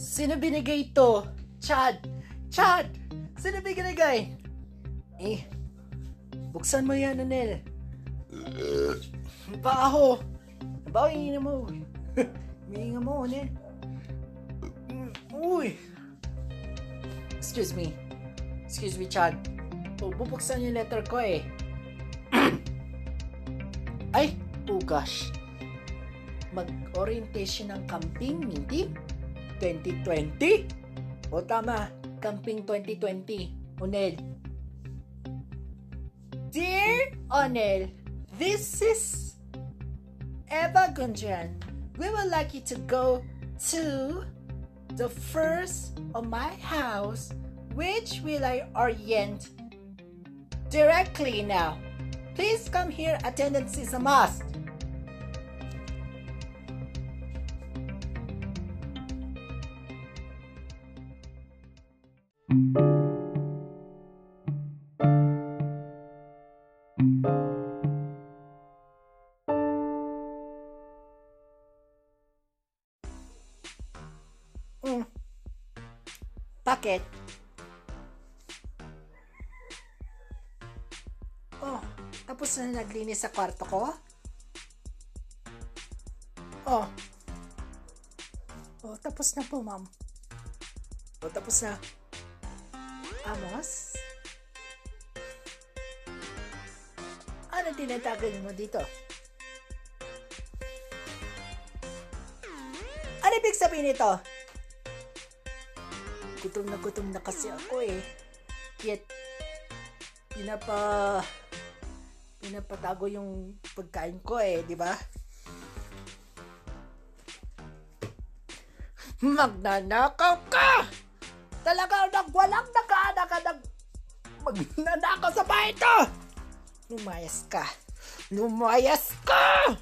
Sino binigay ito? Chad! Chad! Sino binigay? Eh, buksan mo yan, Anel. Baho! Baho, hingin mo. Hingin mo, Anel. Uy! Excuse me. Excuse me, Chad. Oh, bubuksan yung letter ko eh. Ay, oh gosh. Mag-orientation ng camping meeting 2020? O tama, camping 2020. Onel. Dear Onel, this is Eva Gunjan. We would like you to go to the first of my house, which will I orient directly now. Please come here. Attendance is a must. Mm. Bakit? Oh, tapos na naglinis sa kwarto ko? Oh. Oh, tapos na po, ma'am. Oh, tapos na. Amos? Tinatagal mo dito? Ano ibig sabihin nito? Gutom na gutom na kasi ako eh. Yet, pinapa pinapatago yung pagkain ko eh, di ba? Magnanakaw ka! Talaga nang walang nakaana ka ng magnanakaw sa bahay ito! Lumayas ka! Lumayas ka!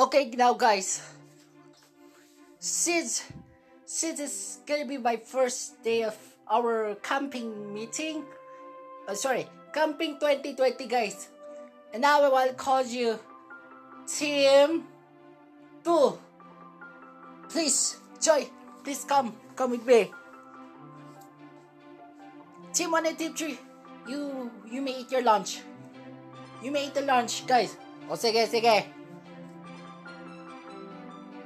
Okay, now guys, since since it's gonna be my first day of our camping meeting, uh, sorry, camping 2020, guys, and now I will call you Team Two. Please, Joy, please come, come with me. Team One and Team Three, you you may eat your lunch. You may eat the lunch, guys. O sige, sige.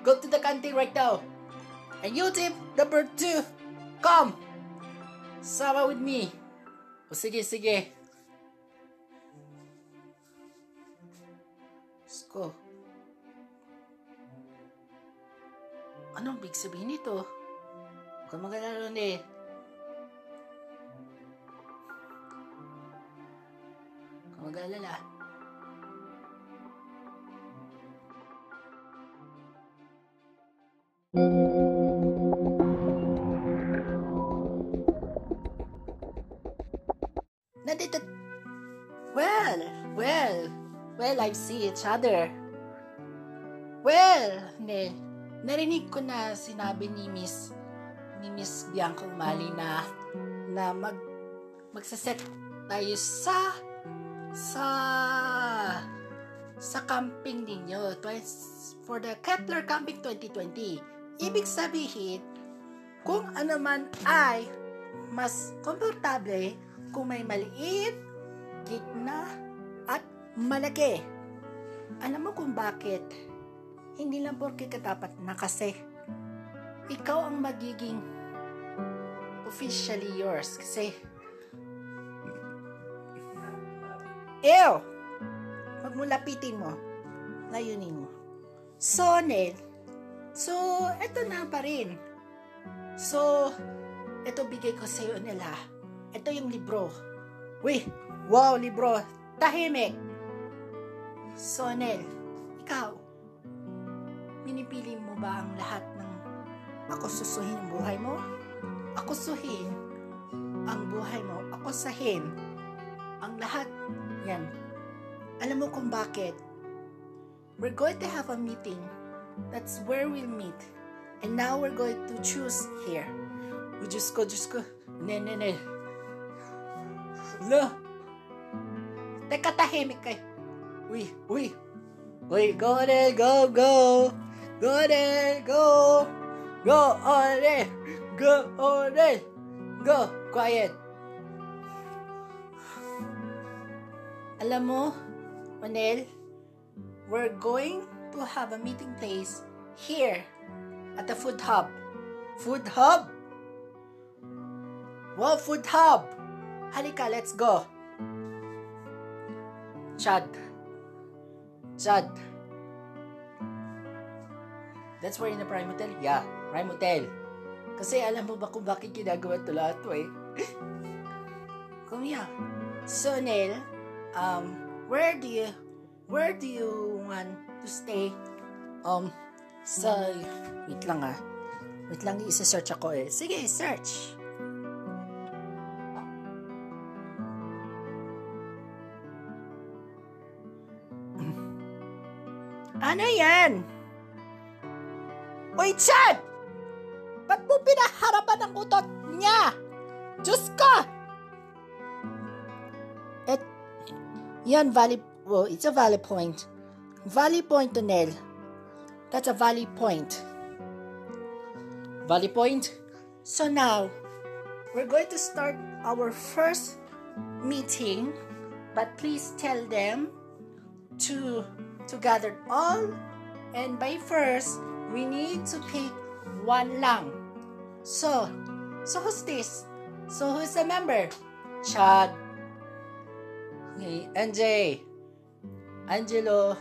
Go to the canteen right now. And you team number two, come. Sama with me. O sige, sige. Diyos ko. Anong big sabihin nito? Huwag kang magalala eh. Huwag kang mag-alala. Nandito... well, I see each other. Well, ne, narinig ko na sinabi ni Miss, ni Miss Bianca Umali na, na mag, magsaset tayo sa, sa, sa camping ninyo for the Kepler Camping 2020. Ibig sabihin, kung ano man ay mas komportable kung may maliit, gitna, malaki. Alam mo kung bakit? Hindi lang porke katapat na kasi ikaw ang magiging officially yours kasi Ew! Huwag mo lapitin mo. Layunin mo. So, Ned, so, eto na pa rin. So, eto bigay ko sa'yo nila. Ito yung libro. Uy, wow, libro. Tahimik. So, Nel, ikaw, minipili mo ba ang lahat ng ako susuhin ang buhay mo? Ako suhin ang buhay mo. Ako sahin ang lahat. Yan. Alam mo kung bakit? We're going to have a meeting. That's where we'll meet. And now we're going to choose here. We just go, just go. Ne, ne, ne. Lo. Teka, tahimik kay. We, we go there, go, go. Go there, go. Go on there. Go on there. Go. Quiet. Alam mo, Manel, we're going to have a meeting place here at the food hub. Food hub? Wow, food hub! Halika, let's go. Chad. Chad. That's where in the Prime Hotel? Yeah, Prime Hotel. Kasi alam mo ba kung bakit ginagawa ito lahat to eh? Here. So, Nel, um, where do you, where do you want to stay? Um, sa, wait lang ah. Wait lang, isa-search ako eh. Sige, search. Yan? Uy, Chad! Ba't mo pinaharapan ang utot niya? Diyos ko! Et, yan, valley, well, it's a valley point. Valley point, Donel. That's a valley point. Valley point. So now, we're going to start our first meeting, but please tell them to to gather all and by first we need to pick one lang. So, so who's this? So who's the member? Chad. Okay, NJ. Angelo.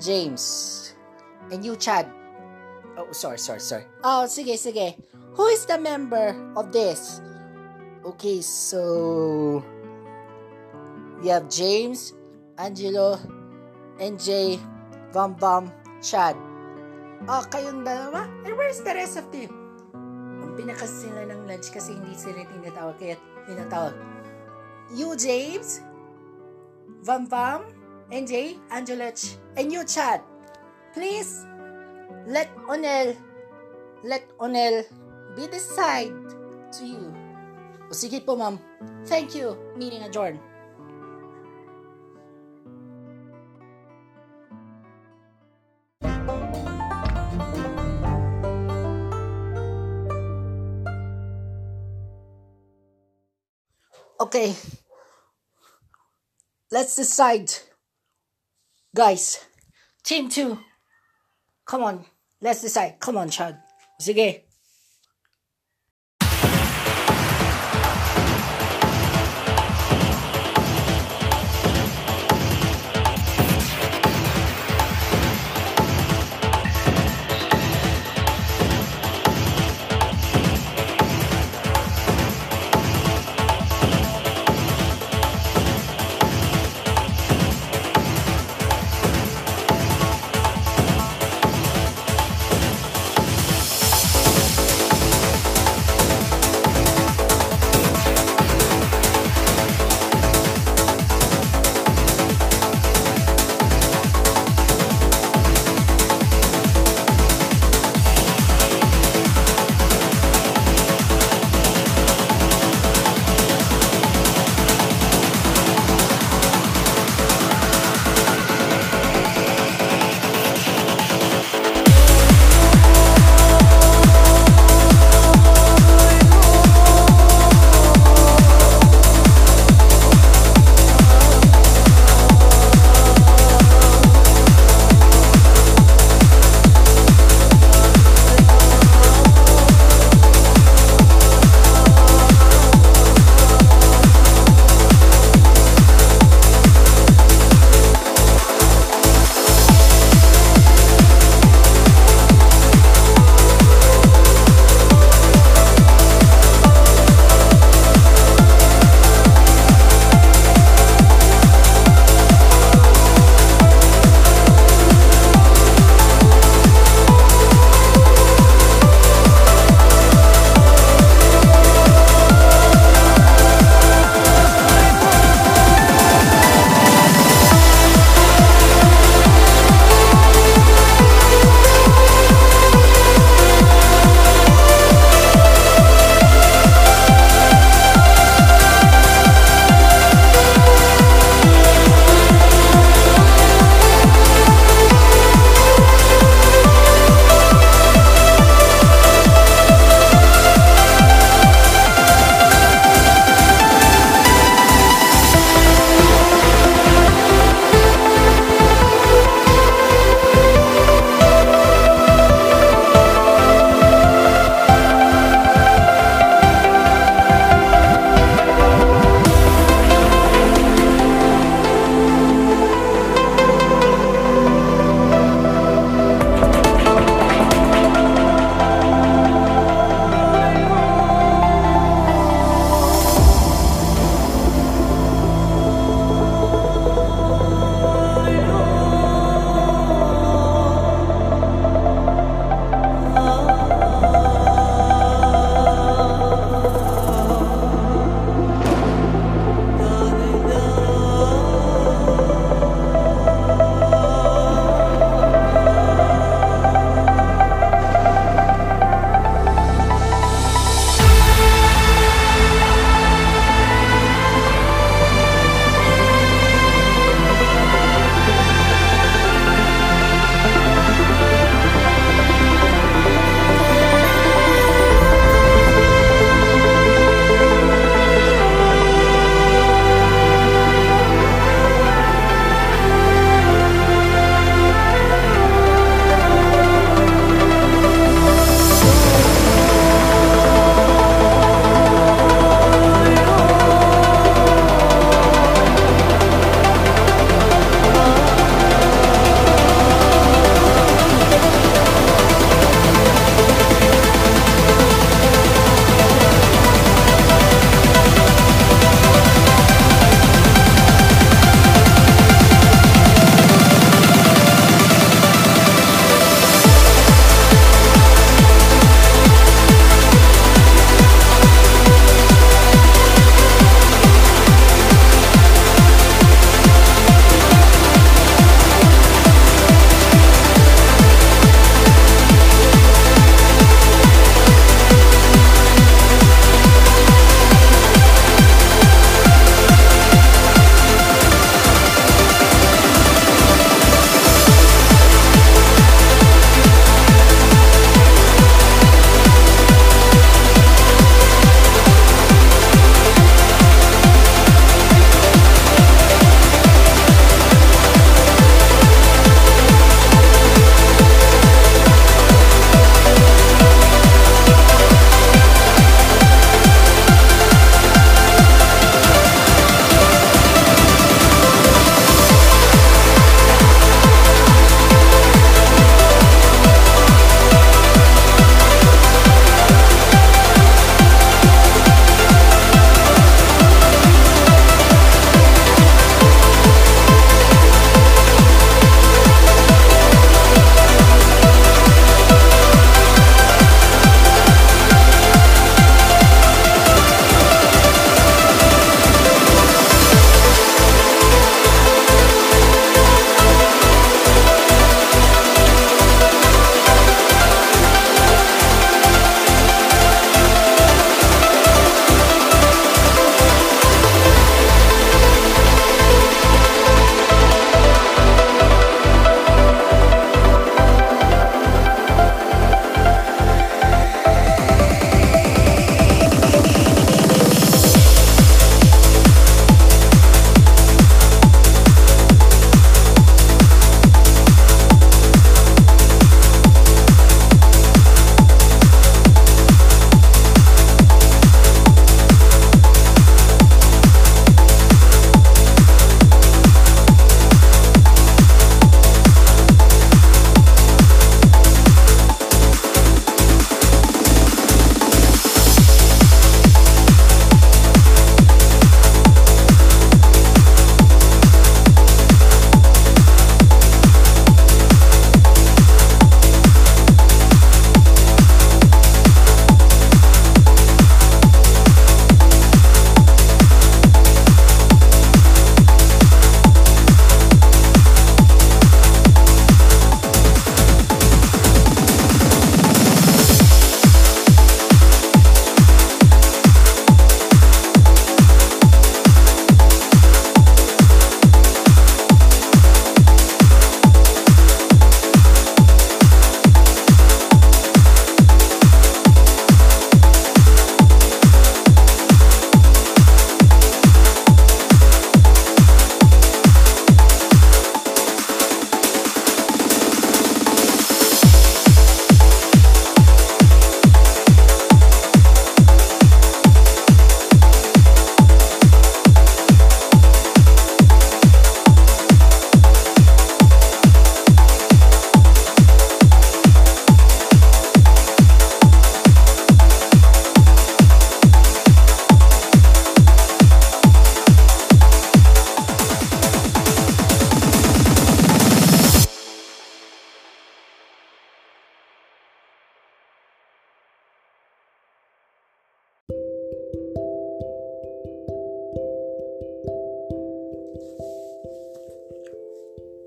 James. And you, Chad. Oh, sorry, sorry, sorry. Oh, sige, sige. Who is the member of this? Okay, so we have James, Angelo, NJ, Vam Vam, Chad. Ah, kayong dalawa? And where's the rest of them? Ang pinakas sila ng lunch kasi hindi sila tinatawag kaya tinatawag. You, James, Vam Vam, NJ, Angelo, Ch- and you, Chad. Please, let Onel, let Onel be the side to you. O sige po, ma'am. Thank you. Meeting adjourned. Okay. Let's decide. Guys, team 2. Come on. Let's decide. Come on, Chad. Sige.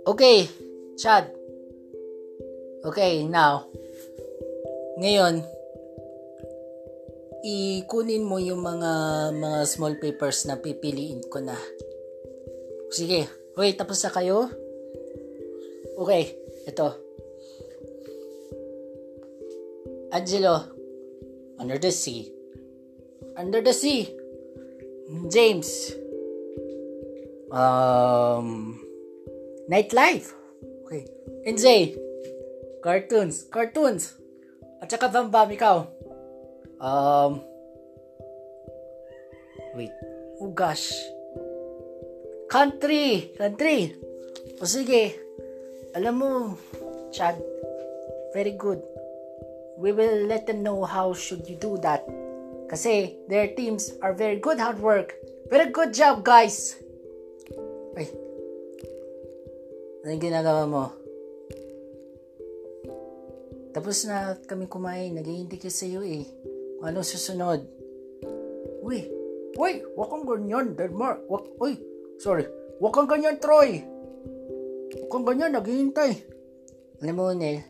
Okay, Chad. Okay, now. Ngayon, ikunin mo yung mga mga small papers na pipiliin ko na. Sige. Okay, tapos na kayo? Okay, ito. Angelo, Under the Sea. Under the Sea. James. Um, Nightlife. Okay. NJ. Cartoons. Cartoons. At saka Bam Bam, ikaw. Um, wait. Oh gosh. Country. Country. O sige. Alam mo, Chad, very good. We will let them know how should you do that. Kasi their teams are very good hard work. Very good job, guys. Ay, Anong ginagawa mo? Tapos na kami kumain. Naghihintay ka sa'yo eh. Kung ano susunod? Uy! Uy! Huwag kang ganyan, Denmark. Wag, uy! Sorry. Huwag kang ganyan, Troy. Huwag kang ganyan, naghihintay. Alam mo, Nel,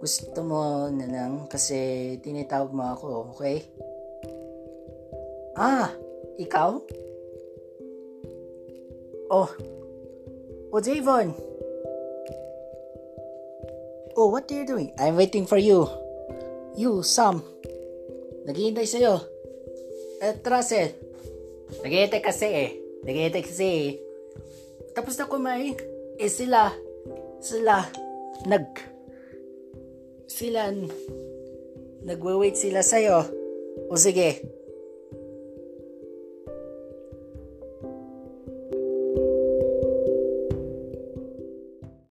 gusto mo na lang kasi tinitawag mo ako, okay? Ah, ikaw? Oh, Oh, Javon. Oh, what are you doing? I'm waiting for you. You, Sam. Naghihintay sa'yo. At Russell. Naghihintay kasi eh. Naghihintay kasi eh. Tapos na kumain. Eh sila, sila, nag, sila, nagwe-wait sila sa'yo. O sige,